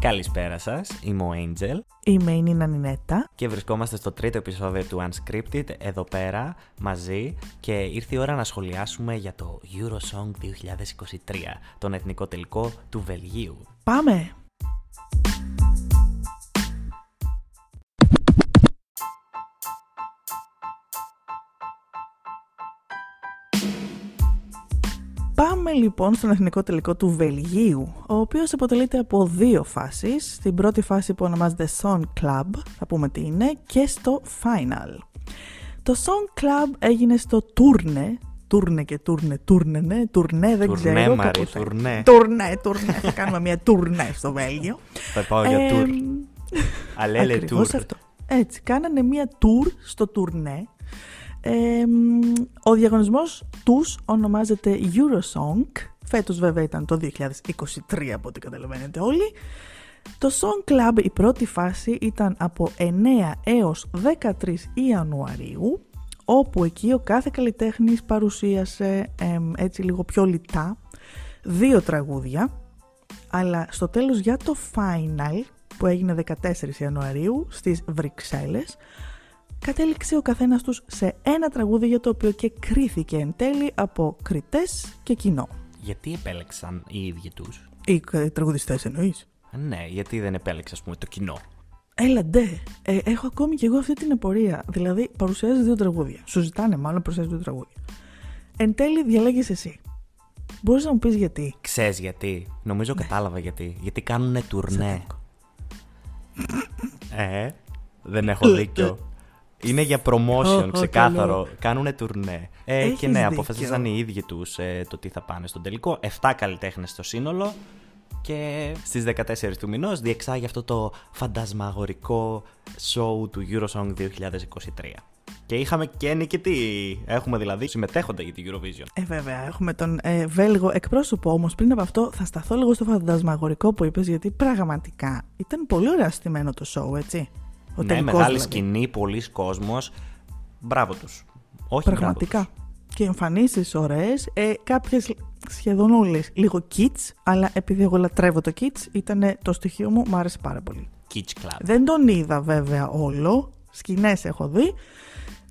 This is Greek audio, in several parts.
Καλησπέρα σας, είμαι ο Angel. Είμαι η Νίνα Νινέτα. Και βρισκόμαστε στο τρίτο επεισόδιο του Unscripted εδώ πέρα μαζί και ήρθε η ώρα να σχολιάσουμε για το Eurosong 2023, τον εθνικό τελικό του Βελγίου. Πάμε! Λοιπόν στον εθνικό τελικό του Βελγίου, ο οποίος αποτελείται από δύο φάσεις. Στην πρώτη φάση που ονομάζεται Song Club, θα πούμε τι είναι, και στο Final. Το Song Club έγινε στο τούρνε, τούρνε και τούρνε, τούρνε, ναι, τουρνέ, δεν Τουρνέ, ξέρω. Μαρή, κάπως έτσι. τουρνέ. Τουρνέ, τουρνέ, θα κάνουμε μια τουρνέ στο Βέλγιο. Θα πάω για Ε, tour. Αλέλε Ακριβώς tour. αυτό. Έτσι, κάνανε μία tour στο τουρνέ. Ε, μ, ο διαγωνισμός τους ονομάζεται Eurosong. Φέτος βέβαια ήταν το 2023 από ό,τι καταλαβαίνετε όλοι. Το Song Club η πρώτη φάση ήταν από 9 έως 13 Ιανουαρίου όπου εκεί ο κάθε καλλιτέχνης παρουσίασε εμ, έτσι λίγο πιο λιτά δύο τραγούδια αλλά στο τέλος για το final που έγινε 14 Ιανουαρίου στις Βρυξέλλες κατέληξε ο καθένας τους σε ένα τραγούδι για το οποίο και κρίθηκε εν τέλει από κριτές και κοινό. Γιατί επέλεξαν οι ίδιοι τους; Οι ε, τραγουδιστές εννοείς; Ναι, γιατί δεν επέλεξε, ας πούμε, το κοινό; Έλα ντε, ε, έχω ακόμη και εγώ αυτή την απορία. Δηλαδή παρουσιάζεις δύο τραγούδια. Σου ζητάνε μάλλον παρουσιάζεις δύο τραγούδια. Εν τέλει διαλέγεις εσύ. Μπορείς να μου πεις γιατί. Ξέρεις γιατί. Νομίζω κατάλαβα γιατί. Γιατί κάνουνε τουρνέ. Ε, δεν έχω δίκιο. Είναι για promotion, Ω, ξεκάθαρο. καλό. Κάνουνε τουρνέ. Ε, Έχεις και ναι, δίκιο. αποφασίζαν οι ίδιοι τους το τι θα πάνε στον τελικό. 7 καλλιτέχνες στο σύνολο. Και στις 14 του μηνός διεξάγει αυτό το φαντασμαγορικό show του Eurosong 2023. Και είχαμε και νικητή. Έχουμε δηλαδή συμμετέχοντα για την Eurovision. Ε, βέβαια, έχουμε τον ε, Βέλγο εκπρόσωπο όμως. Πριν από αυτό, θα σταθώ λίγο στο φαντασμαγορικό που είπες, γιατί πραγματικά ήταν πολύ ωραία στημένο το show, έτσι. Ο ναι, τελικός μεγάλη δηλαδή. σκηνή, πολλοί κόσμος. Μπράβο τους. Όχι Πραγματικά. μπράβο Και εμφανίσεις ωραίες. Ε, Κάποιες σχεδόν όλες λίγο kids, αλλά επειδή εγώ λατρεύω το kids, ήταν το στοιχείο μου, μου άρεσε πάρα πολύ. τους. Kitsch Club. Δεν τον είδα βέβαια όλο. Σκηνές έχω δει.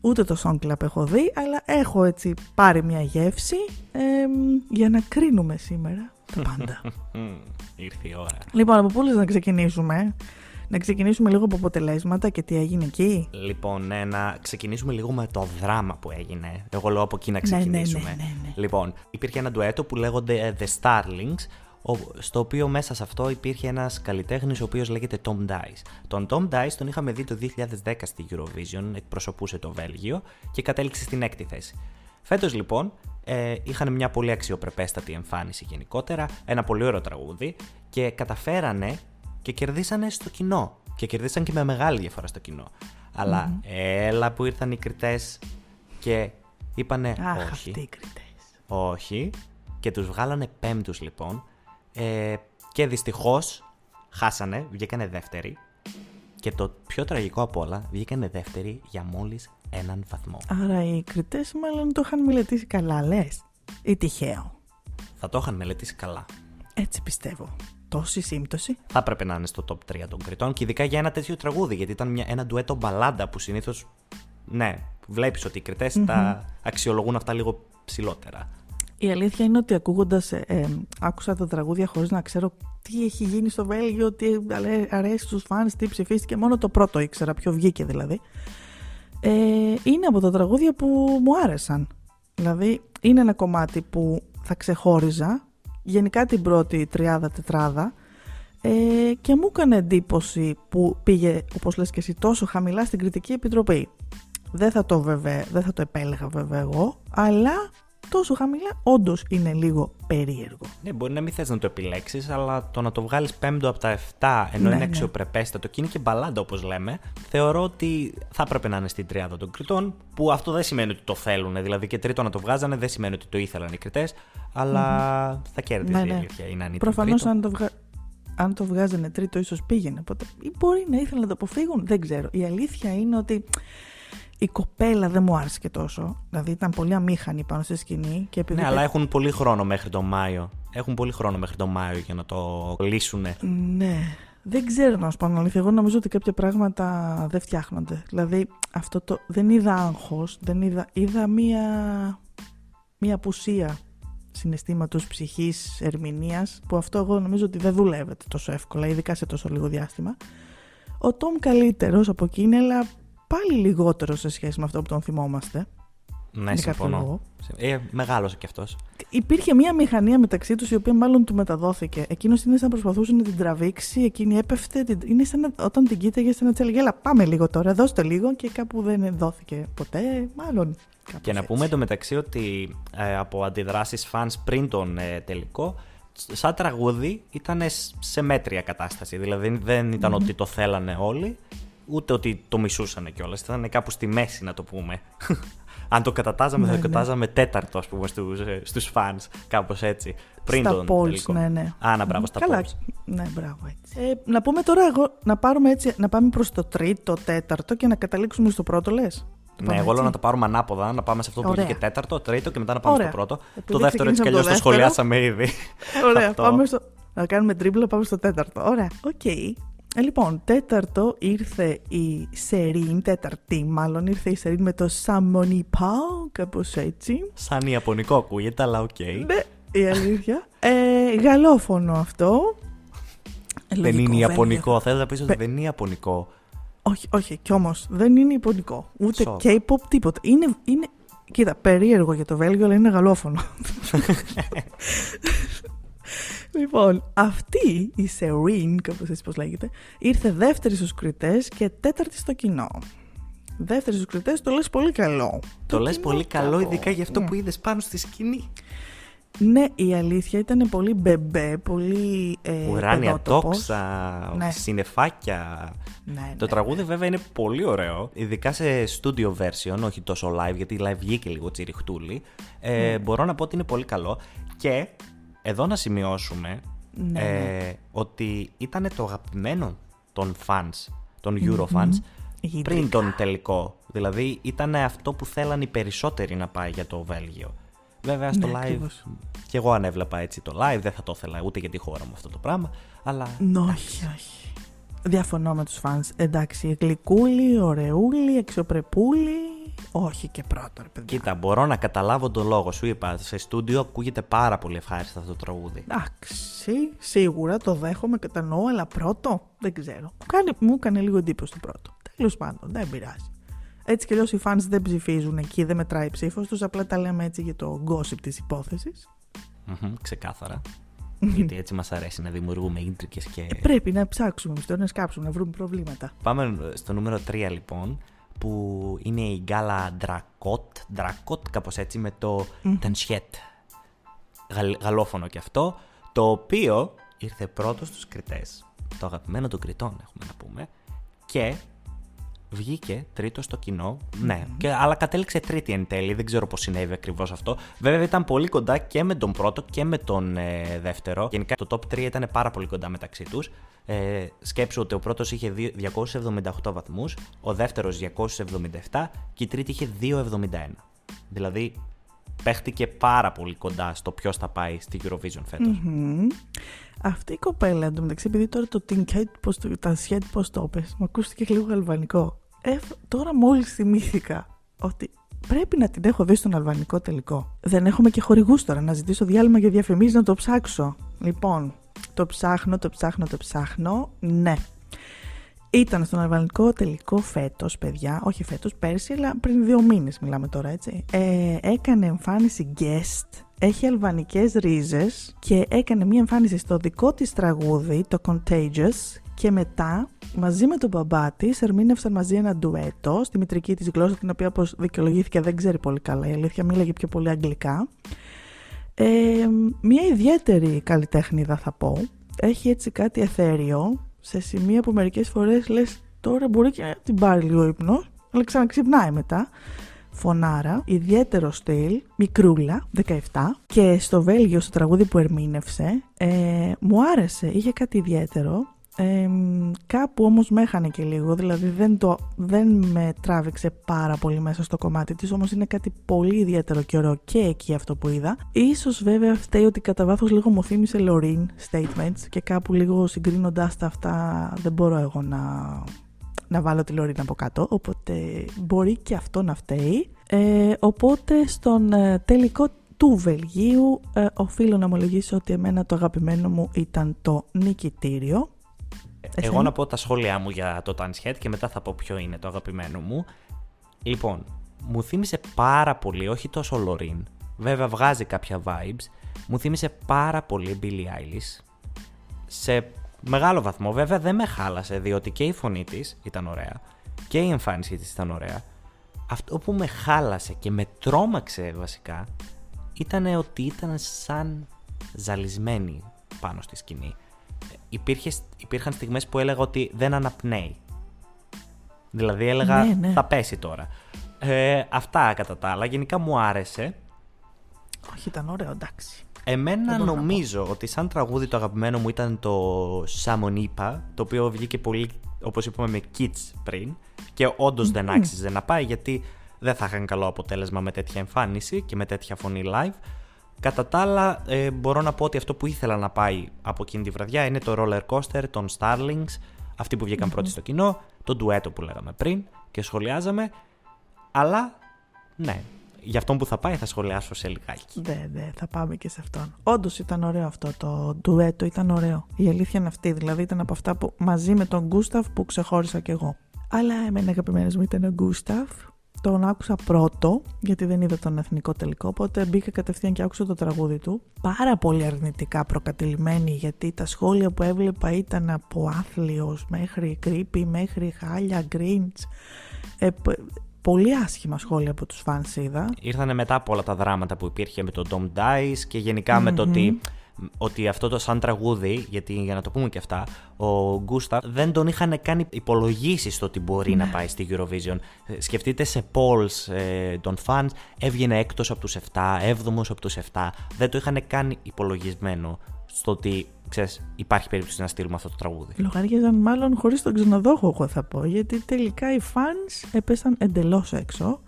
Ούτε το Song Club έχω δει, αλλά έχω έτσι πάρει μια γεύση ε, για να κρίνουμε σήμερα τα πάντα. Μμμ, Ήρθε η ώρα. λοιπόν, από πού λες να ξεκινήσουμε. Να ξεκινήσουμε λίγο από αποτελέσματα και τι έγινε εκεί. Λοιπόν, ναι, να ξεκινήσουμε λίγο με το δράμα που έγινε. Εγώ λέω από εκεί να Ναι, ναι, ναι, ξεκινήσουμε. ναι, ναι. Λοιπόν, υπήρχε ένα ντουέτο που λέγονται ε, The Starlings, ο- στο οποίο μέσα σε αυτό υπήρχε ένας καλλιτέχνης ο οποίος λέγεται Tom Dice. Τον Tom Dice τον είχαμε δει το 2010 στη Eurovision, εκπροσωπούσε το Βέλγιο και κατέληξε στην έκτη θέση. Φέτος λοιπόν ε, είχαν μια πολύ αξιοπρεπέστατη εμφάνιση γενικότερα, ένα πολύ ωραίο τραγούδι και καταφέρανε και κερδίσανε στο κοινό. Και κερδίσαν και με μεγάλη διαφορά στο κοινό. Αλλά έλα που ήρθαν οι κριτές και είπανε Αχ, όχι. αυτοί οι κριτές. Όχι. Και τους βγάλανε πέμπτους λοιπόν. Ε, και δυστυχώς χάσανε, βγήκανε δεύτεροι. Και το πιο τραγικό απ' όλα, βγήκανε δεύτεροι για μόλις έναν βαθμό. Άρα οι κριτές μάλλον το είχαν μελετήσει καλά, λες. Ή τυχαίο. Θα το είχαν μελετήσει καλά. Έτσι πιστεύω. Τόση σύμπτωση. Θα έπρεπε να είναι στο top 3 των κριτών και ειδικά για ένα τέτοιο τραγούδι, γιατί ήταν μια, ένα ντουέτο μπαλάντα που συνήθως, ναι, βλέπεις ότι οι κριτες τα αξιολογούν αυτά λίγο ψηλότερα. Η αλήθεια είναι ότι ακούγοντας, ε, ε, άκουσα τα τραγούδια χωρίς να ξέρω τι έχει γίνει στο Βέλγιο, τι αλέ- αρέσει στους φans, τι ψηφίστηκε. Μόνο το πρώτο ήξερα, ποιο βγήκε δηλαδή. Ε, είναι από τα τραγούδια που μου άρεσαν. Δηλαδή, είναι ένα κομμάτι που θα ξεχώριζα. Γενικά την πρώτη τριάδα-τετράδα. Ε, και μου έκανε εντύπωση που πήγε, όπως λες και εσύ, τόσο χαμηλά στην κριτική επιτροπή. Δεν θα το, βέβαια, δεν θα το επέλεγα βέβαια εγώ, αλλά τόσο χαμηλά όντως είναι λίγο περίεργο. Ναι, μπορεί να μην θες να το επιλέξεις, αλλά το να το βγάλεις πέμπτο από τα 7 ενώ Ναι, είναι ναι. αξιοπρεπέστατο και είναι και μπαλάντα όπως λέμε, θεωρώ ότι θα έπρεπε να είναι στην τριάδα των κριτών. Που αυτό δεν σημαίνει ότι το θέλουν. Δηλαδή και τρίτο να το βγάζανε δεν σημαίνει ότι το ήθελαν οι κριτές, αλλά θα κέρδιζε Ναι, η ναι. αλήθεια. Είναι αν ήταν Προφανώς τρίτο. αν το, βγα... αν το βγάζανε τρίτο, ίσως πήγαινε. Οπότε... Ή μπορεί να ήθελαν να το αποφύγουν, δεν ξέρω. Η αλήθεια είναι ότι η κοπέλα δεν μου άρεσε και τόσο. Δηλαδή ήταν πολύ αμήχανη πάνω στη σκηνή. Και επειδή Ναι, αλλά έχουν πολύ χρόνο μέχρι τον Μάιο. Έχουν πολύ χρόνο μέχρι τον Μάιο για να το λύσουν. Ναι, Δεν ξέρω να σου πω αλήθεια. Εγώ νομίζω ότι κάποια πράγματα δεν φτιάχνονται. Δηλαδή, αυτό το. Δεν είδα άγχος, δεν είδα. Είδα μία. μία απουσία συναισθήματος, ψυχής, ερμηνείας, που αυτό εγώ νομίζω ότι δεν δουλεύεται τόσο εύκολα, ειδικά σε τόσο λίγο διάστημα. Ο Τόμ καλύτερος από εκείνη, αλλά πάλι λιγότερο σε σχέση με αυτό που τον θυμόμαστε. Ναι, συμφωνώ. Ε, μεγάλωσε κι αυτός. Υπήρχε μία μηχανία μεταξύ τους η οποία μάλλον του μεταδόθηκε. Εκείνος είναι σαν να προσπαθούσε να την τραβήξει, εκείνη έπεφτε. Είναι σαν να, όταν την κοίταγε, σαν να της έλεγε: Έλα, πάμε λίγο τώρα, δώστε λίγο και κάπου δεν δόθηκε ποτέ. Μάλλον. Και να πούμε εντωμεταξύ ότι ε, από αντιδράσεις fans πριν τον ε, τελικό, σαν τραγούδι ήταν σε μέτρια κατάσταση. Δηλαδή δεν ηταν ότι το θέλανε όλοι, ούτε ότι το μισούσαν κιόλας. Ήταν κάπου στη μέση, να το πούμε. Αν το κατατάζαμε, ναι, θα το ναι. κατατάζαμε τέταρτο, ας πούμε, στους, ε, στους fans, κάπως έτσι. Πριν στα τον polls, τελικό. ναι, ναι. Α, να μπράβο, στα Καλά. polls. Ναι, μπράβο, έτσι. Ε, να πούμε τώρα, εγώ, να, πάρουμε έτσι, να πάμε προς το τρίτο, τέταρτο και να καταλήξουμε στο πρώτο, λες; Ναι, εγώ λέω να το πάρουμε ανάποδα, να πάμε σε αυτό που Ωραία. βγήκε τέταρτο, τρίτο και μετά να πάμε Ωραία. στο πρώτο. Επειδή το δεύτερο έτσι κι αλλιώς ξεκινήσαμε το το δεύτερο. σχολιάσαμε ήδη. Ωραία, Αυτό. πάμε στο... Να κάνουμε τρίπλα, πάμε στο τέταρτο. Ωραία, οκ. Ε, λοιπόν, τέταρτο ήρθε η Σερίν, τέταρτη μάλλον, ήρθε η Σερίν με το Σαμονι Πάο, κάπως έτσι. Σαν ιαπωνικό ακούγεται, αλλά οκ. Ναι, η αλήθεια. Ε, γαλλόφωνο αυτό. Δεν Λογικό, είναι βέβαια. ιαπωνικό. Θέλω να πεις ότι δεν είναι ιαπωνικό. Όχι, όχι, κι όμως δεν είναι ιαπωνικό. Ούτε Σοκ. K-pop, τίποτα. Είναι, είναι, κοίτα, περίεργο για το Βέλγιο, αλλά είναι γαλλόφωνο. λοιπόν, αυτή η Serene, κάπως έτσι πώ λέγεται, ήρθε δεύτερη στους κριτές και τέταρτη στο κοινό. Δεύτερη στους κριτές το λες πολύ καλό. Το λες κοινό πολύ καλό, κάπου. ειδικά για αυτό Ναι. που είδες πάνω στη σκηνή. Ναι, η αλήθεια ήταν πολύ μπεμπέ, πολύ. Ε, Ουράνια παιδότοπος. τόξα, Ναι. συννεφάκια. Ναι, Το ναι. τραγούδι βέβαια είναι πολύ ωραίο, ειδικά σε studio version, όχι τόσο live, γιατί live βγήκε λίγο τσιριχτούλη. Ναι. Ε, Μπορώ να πω ότι είναι πολύ καλό. Και εδώ να σημειώσουμε Ναι, ε, ότι ήταν το αγαπημένο των fans, των Eurofans, Ιδρύκα. πριν τον τελικό. Δηλαδή ήταν αυτό που θέλαν οι περισσότεροι να πάει για το Βέλγιο. Βέβαια στο Ναι, live, ακριβώς. και εγώ αν έβλεπα έτσι το live, δεν θα το ήθελα ούτε για τη χώρα μου αυτό το πράγμα, αλλά Ναι, όχι, όχι. Διαφωνώ με τους φανς. Εντάξει, γλυκούλη, ωραιούλη, αξιοπρεπούλη. Όχι και πρώτο, ρε παιδιά. Κοίτα, μπορώ να καταλάβω τον λόγο σου. Είπα, σε στούντιο ακούγεται πάρα πολύ ευχάριστα αυτό το τραγούδι. Εντάξει, σίγουρα το δέχομαι, κατανοώ, αλλά πρώτο δεν ξέρω. Μου κάνει, μου έκανε λίγο εντύπωση το πρώτο. Τέλος πάντων, δεν πειράζει. Έτσι κι αλλιώς οι fans δεν ψηφίζουν εκεί, δεν μετράει η ψήφος τους, απλά τα λέμε έτσι για το gossip της υπόθεσης. Μμμ, ξεκάθαρα. Γιατί έτσι μας αρέσει να δημιουργούμε ίντρικες και... Πρέπει να ψάξουμε μισθό, να σκάψουμε, να βρούμε προβλήματα. Πάμε στο νούμερο 3 λοιπόν, που είναι η γκάλα Ντρακότ, Ντρακότ κάπως έτσι με το Τανσιέτ. Γαλλ, γαλλόφωνο και αυτό, το οποίο ήρθε πρώτος στους κριτές. Το αγαπημένο των κριτών έχουμε να πούμε. Και βγήκε τρίτος στο κοινό. Ναι, και, αλλά κατέληξε τρίτη εν τέλει. Δεν ξέρω πώς συνέβη ακριβώς αυτό. Βέβαια ήταν πολύ κοντά και με τον πρώτο και με τον ε, δεύτερο. Γενικά το top 3 ήταν πάρα πολύ κοντά μεταξύ τους. Ε, σκέψου ότι ο πρώτος είχε δύο- 278 βαθμούς, ο δεύτερος 277 και η τρίτη είχε 271. Δηλαδή παίχτηκε πάρα πολύ κοντά στο ποιος θα πάει στη Eurovision φέτος. Μμμ. Αυτή η κοπέλα εντωμεταξύ, επειδή τώρα το Tinket, πώς το, τα σχέδια πώς το πες, μου ακούστηκε λίγο αλβανικό. Ε, τώρα μόλις θυμήθηκα ότι πρέπει να την έχω δει στον αλβανικό τελικό. Δεν έχουμε και χορηγούς τώρα να ζητήσω διάλειμμα για διαφημίσεις να το ψάξω. Λοιπόν, το ψάχνω, το ψάχνω, το ψάχνω. Ναι. Ήταν στον αλβανικό τελικό φέτος, παιδιά, όχι φέτος, πέρσι, αλλά πριν δύο μήνες μιλάμε τώρα, έτσι. Ε, έκανε εμφάνιση guest, έχει αλβανικές ρίζες και έκανε μία εμφάνιση στο δικό της τραγούδι, το Contagious, και μετά, μαζί με τον μπαμπά της, ερμήνευσαν μαζί ένα ντουέτο στη μητρική της γλώσσα, την οποία, όπως δικαιολογήθηκε, δεν ξέρει πολύ καλά. Η αλήθεια, μίλαγε πιο πολύ αγγλικά. Ε, μια ιδιαίτερη καλλιτέχνηδα θα πω. Έχει έτσι κάτι εθέριο. Σε σημεία που μερικές φορές λες τώρα μπορεί και να την πάρει λίγο ύπνος αλλά ξαναξυπνάει μετά. Φωνάρα, ιδιαίτερο στυλ, μικρούλα, 17 και στο Βέλγιο στο τραγούδι που ερμήνευσε ε, μου άρεσε, είχε κάτι ιδιαίτερο. Ε, κάπου όμως με έχανε και λίγο, δηλαδή δεν, το, δεν με τράβηξε πάρα πολύ μέσα στο κομμάτι της, όμως είναι κάτι πολύ ιδιαίτερο και ωραίο και εκεί αυτό που είδα. Ίσως βέβαια φταίει ότι κατά βάθος λίγο μου θύμισε Loreen Statements και κάπου λίγο συγκρίνοντας τα αυτά δεν μπορώ εγώ να, να βάλω τη Loreen από κάτω, οπότε μπορεί και αυτό να φταίει. Ε, οπότε στον ε, τελικό του Βελγίου ε, οφείλω να ομολογήσω ότι εμένα το αγαπημένο μου ήταν το νικητήριο εγώ να πω τα σχόλιά μου για το Head και μετά θα πω ποιο είναι το αγαπημένο μου. Λοιπόν, μου θύμισε πάρα πολύ, όχι τόσο Λωρίν, βέβαια βγάζει κάποια vibes, μου θύμισε πάρα πολύ Billie Eilish. Σε μεγάλο βαθμό, βέβαια δεν με χάλασε, διότι και η φωνή της ήταν ωραία και η εμφάνισή της ήταν ωραία. Αυτό που με χάλασε και με τρόμαξε βασικά ήταν ότι ήταν σαν ζαλισμένη πάνω στη σκηνή υπήρχε, υπήρχαν στιγμές που έλεγα ότι δεν αναπνέει. Δηλαδή έλεγα ναι, ναι. θα πέσει τώρα. Ε, αυτά κατά τα άλλα. Γενικά μου άρεσε. Όχι, ήταν ωραίο, εντάξει. Εμένα νομίζω ότι σαν τραγούδι το αγαπημένο μου ήταν το Σαμονίπα, το οποίο βγήκε πολύ, όπως είπαμε, με kids πριν και όντως δεν άξιζε να πάει γιατί δεν θα είχαν καλό αποτέλεσμα με τέτοια εμφάνιση και με τέτοια φωνή live. Κατά τα άλλα, ε, μπορώ να πω ότι αυτό που ήθελα να πάει από εκείνη τη βραδιά είναι το roller coaster των Starlings, αυτοί που βγηκαν πρώτοι στο κοινό, το ντουέτο που λέγαμε πριν και σχολιάζαμε. Αλλά, ναι, για αυτόν που θα πάει θα σχολιάσω σε λιγάκι. Ναι, ναι, θα πάμε και σε αυτόν. Όντως ήταν ωραίο αυτό το ντουέτο, ήταν ωραίο. Η αλήθεια είναι αυτή, δηλαδή ήταν από αυτά που μαζί με τον Γκούσταφ που ξεχώρισα κι εγώ. Αλλά εμένα αγαπημένος μου ήταν ο Γκούσταφ τον άκουσα πρώτο, γιατί δεν είδα τον εθνικό τελικό, οπότε μπήκα κατευθείαν και άκουσα το τραγούδι του. Πάρα πολύ αρνητικά προκατηλημένη, γιατί τα σχόλια που έβλεπα ήταν από άθλιος μέχρι creepy, μέχρι χάλια, γκριντς. Ε, πολύ άσχημα σχόλια από τους φανς είδα. Ήρθανε μετά από όλα τα δράματα που υπήρχε με τον Dom Dice και γενικα με το ότι ότι αυτό το σαν τραγούδι, γιατί για να το πούμε και αυτά, ο Γκούστα δεν τον είχαν κάνει υπολογίσεις στο ότι μπορεί να ναι. πάει στη Eurovision. Ε, σκεφτείτε σε polls ε, των fans, έβγαινε έκτος από τους 7, έβδομος από τους 7. Δεν το είχαν κάνει υπολογισμένο στο ότι ξέρεις, υπάρχει περίπτωση να στείλουμε αυτό το τραγούδι. Λογάριαζαν μάλλον χωρίς τον ξενοδόχο, εγώ θα πω, γιατί τελικά οι fans έπεσαν εντελώς έξω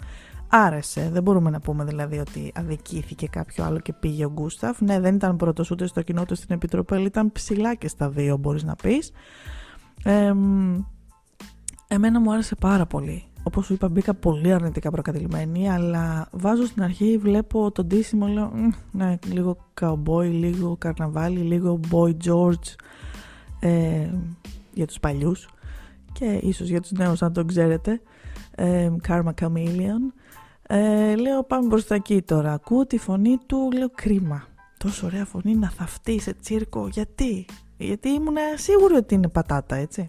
άρεσε. Δεν μπορούμε να πούμε δηλαδή ότι αδικήθηκε κάποιο άλλο και πήγε ο Γκούσταφ. Ναι, δεν ήταν πρώτος ούτε στο κοινό του στην Επιτροπή, αλλά ήταν ψηλά και στα δύο, μπορείς να πεις. Ε, εμένα μου άρεσε πάρα πολύ. Όπως σου είπα μπήκα πολύ αρνητικά προκατηλημένη αλλά βάζω στην αρχή, βλέπω τον τίσιμο, λέω ναι, λίγο cowboy, λίγο καρναβάλι, λίγο boy George ε, για τους παλιούς και ίσως για τους νέους αν τον ξέρετε ε, Karma Chameleon ε, λέω πάμε μπροστά εκεί τώρα. Ακούω τη φωνή του, λέω κρίμα. Τόσο ωραία φωνή να θαυτεί σε τσίρκο. Γιατί; Γιατί ήμουν σίγουρη ότι είναι πατάτα, έτσι.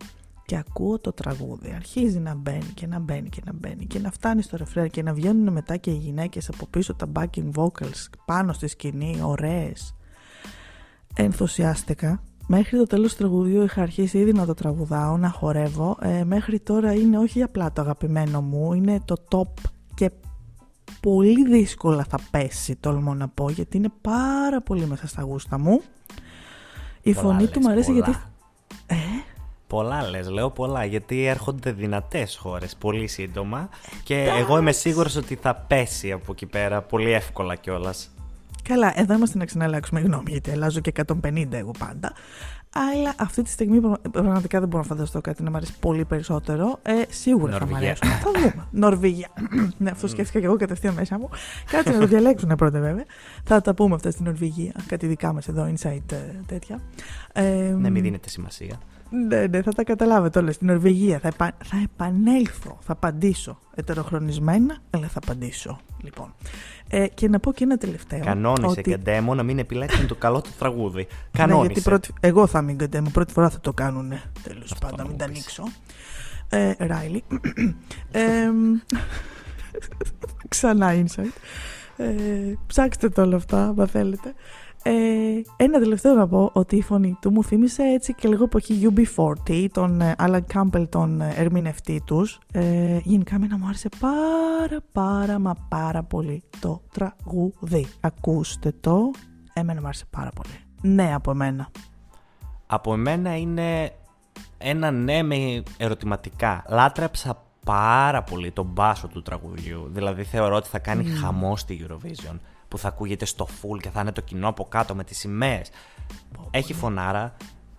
Και ακούω το τραγούδι. Αρχίζει να μπαίνει και να μπαίνει και να μπαίνει και να φτάνει στο ρεφρέν και να βγαίνουν μετά και οι γυναίκες από πίσω τα backing vocals πάνω στη σκηνή, ωραίες. Ενθουσιάστηκα. Μέχρι το τέλος του τραγουδιού είχα αρχίσει ήδη να το τραγουδάω, να χορεύω. Ε, μέχρι τώρα είναι όχι απλά το αγαπημένο μου, είναι το top και πολύ δύσκολα θα πέσει, τολμώ να πω, γιατί είναι πάρα πολύ μέσα στα γούστα μου. Η φωνή του μου αρέσει γιατί... Ε; Πολλά λες, λέω πολλά, γιατί έρχονται δυνατές χώρες πολύ σύντομα και εγώ είμαι σίγουρος ότι θα πέσει από εκεί πέρα πολύ εύκολα κιόλας. Καλά, εδώ είμαστε να ξαναλλάξουμε γνώμη, γιατί αλλάζω και 150 εγώ πάντα. Αλλά αυτή τη στιγμή πραγματικά δεν μπορώ να φανταστώ κάτι να μου αρέσει πολύ περισσότερο. Ε, σίγουρα θα μου αρέσει. Θα δούμε. Νορβηγία. ναι, αυτό σκέφτηκα και εγώ κατευθείαν μέσα μου. Κάτσε να το διαλέξουν πρώτα βέβαια. Θα τα πούμε αυτά στην Νορβηγία. Κάτι δικά μας εδώ, inside ε, τέτοια. Ε, ναι, μην δίνετε σημασία. Ναι, ναι, θα τα καταλάβετε όλα. Στην Νορβηγία θα, επα... θα επανέλθω, θα απαντήσω. Ετεροχρονισμένα, αλλά θα απαντήσω. Λοιπόν. Ε, και να πω και ένα τελευταίο. Κανόνισε ότι... και ντέμο να μην επιλέξουν το καλό του τραγούδι. Κανόνισε. Ναι, γιατί πρώτη... εγώ θα μην ντέμο, πρώτη φορά θα το κάνουν. Τέλος πάντων, μην τα ανοίξω. Ε, Ράιλι. ε, ξανά insight. Ε, ψάξτε το όλα αυτά, αν θέλετε. Ε, ένα τελευταίο να πω ότι η φωνή του μου θύμισε έτσι και λίγο εποχή UB40, τον ε, Alan Campbell, τον ε, ερμηνευτή τους. Ε, γενικά εμένα μου άρεσε πάρα πάρα μα πάρα πολύ το τραγούδι. Ακούστε το, εμένα μου άρεσε πάρα πολύ. Ναι από εμένα. Από εμένα είναι Ένα ναι με ερωτηματικά. Λάτρεψα πάρα πολύ τον μπάσο του τραγουδιού. Δηλαδή θεωρώ ότι θα κάνει χαμό στη Eurovision. Που θα ακούγεται στο full και θα είναι το κοινό από κάτω με τις σημαίες. Έχει φωνάρα.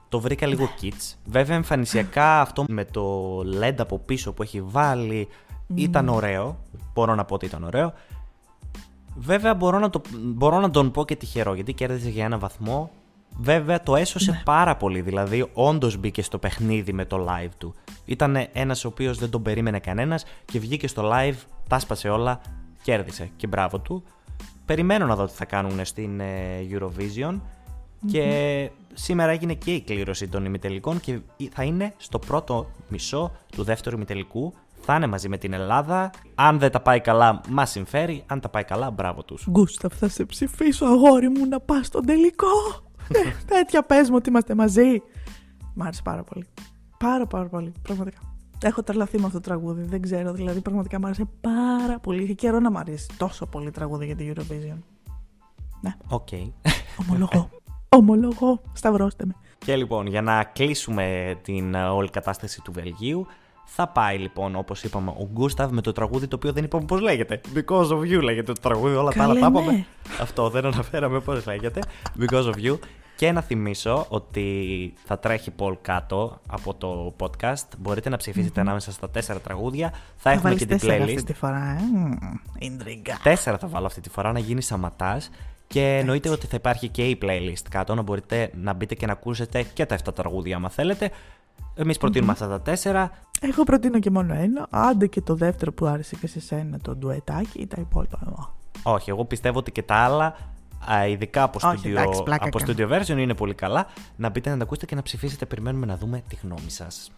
Το βρήκα λίγο kits. Βέβαια εμφανισιακά αυτό με το LED από πίσω που έχει βάλει ήταν ωραίο. Μπορώ να πω ότι ήταν ωραίο. Βέβαια μπορώ να, το, μπορώ να τον πω και τυχερό γιατί κέρδισε για ένα βαθμό. Βέβαια το έσωσε πάρα πολύ. Δηλαδή όντως μπήκε στο παιχνίδι με το live του. Ήταν ένας ο οποίος δεν τον περίμενε κανένας και βγήκε στο live, τα σπάσε όλα, κέρδισε και μπράβο του. Περιμένω να δω τι θα κάνουν στην ε, Eurovision και σήμερα έγινε και η κλήρωση των ημιτελικών και θα είναι στο πρώτο μισό του δεύτερου ημιτελικού. Θα είναι μαζί με την Ελλάδα. Αν δεν τα πάει καλά, μας συμφέρει. Αν τα πάει καλά, μπράβο τους. Γκούσταβ, θα σε ψηφίσω, αγόρι μου, να πας στον τελικό. Ε, Τέτοια πες μου ότι είμαστε μαζί. Μ' άρεσε πάρα πολύ. Πάρα πάρα πολύ, πραγματικά. Έχω τρελαθεί με αυτό το τραγούδι. Δεν ξέρω, δηλαδή πραγματικά μου άρεσε πάρα πολύ. Είχε καιρό να μ' αρέσει τόσο πολύ τραγούδι για την Eurovision. Ναι. Οκ. Ομολογώ. Ομολογώ. Σταυρώστε με. Και λοιπόν, για να κλείσουμε την ε, όλη κατάσταση του Βελγίου, θα πάει λοιπόν, όπως είπαμε, ο Γκούσταβ με το τραγούδι το οποίο δεν είπαμε πώς λέγεται. Because of you λέγεται το τραγούδι, όλα τα άλλα τα είπαμε. ναι. Αυτό δεν αναφέραμε πώς λέγεται. Because of you. Και να θυμίσω ότι θα τρέχει Πολ κάτω από το podcast. Μπορείτε να ψηφισετε ανάμεσα στα τέσσερα τραγούδια. Θα, Θα έχουμε βάλεις και την τέσσερα playlist. αυτή τη φορά, ε; Μμμ, Ιντριγκα. Τέσσερα θα βάλω αυτή τη φορά να γίνει σαματάς. Και εννοείται ότι θα υπάρχει και η playlist κάτω να μπορείτε να μπείτε και να ακούσετε και τα 7 τραγούδια άμα θέλετε. Εμείς προτείνουμε αυτά τα τέσσερα. Εγώ προτείνω και μόνο ένα. Άντε και το δεύτερο που άρεσε και σε σένα, το ντουετάκι ή τα υπόλοιπα εγώ. Όχι, εγώ πιστεύω ότι και τα άλλα, α, ειδικά από Όχι, studio, εντάξει, πλάκα από κάνω. studio version, είναι πολύ καλά. Να μπείτε να τα ακούσετε και να ψηφίσετε. Περιμένουμε να δούμε τη γνώμη σας.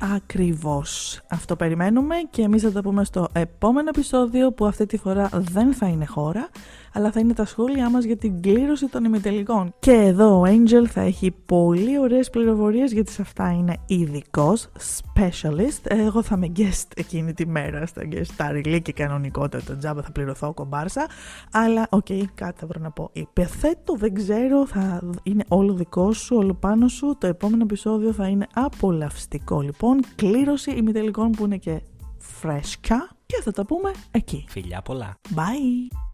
Ακριβώς. Αυτό περιμένουμε και εμείς θα τα πούμε στο επόμενο επεισόδιο που αυτή τη φορά δεν θα είναι χώρα, αλλά θα είναι τα σχόλιά μας για την κλήρωση των ημιτελικών. Και εδώ ο Angel θα έχει πολύ ωραίες πληροφορίες γιατί σε αυτά είναι ειδικός specialist. Εγώ θα είμαι guest εκείνη τη μέρα στα guest star και κανονικότατα τζάμπα θα πληρωθώ κομπάρσα. Αλλά οκ, κάτι θα βρω να πω. Υποθέτω, δεν ξέρω, θα είναι όλο δικό σου, όλο πάνω σου. Το επόμενο επεισόδιο θα είναι απολαυστικό λοιπόν. Κλήρωση ημιτελικών που είναι και φρέσκα και θα τα πούμε εκεί. Φιλιά πολλά. Bye!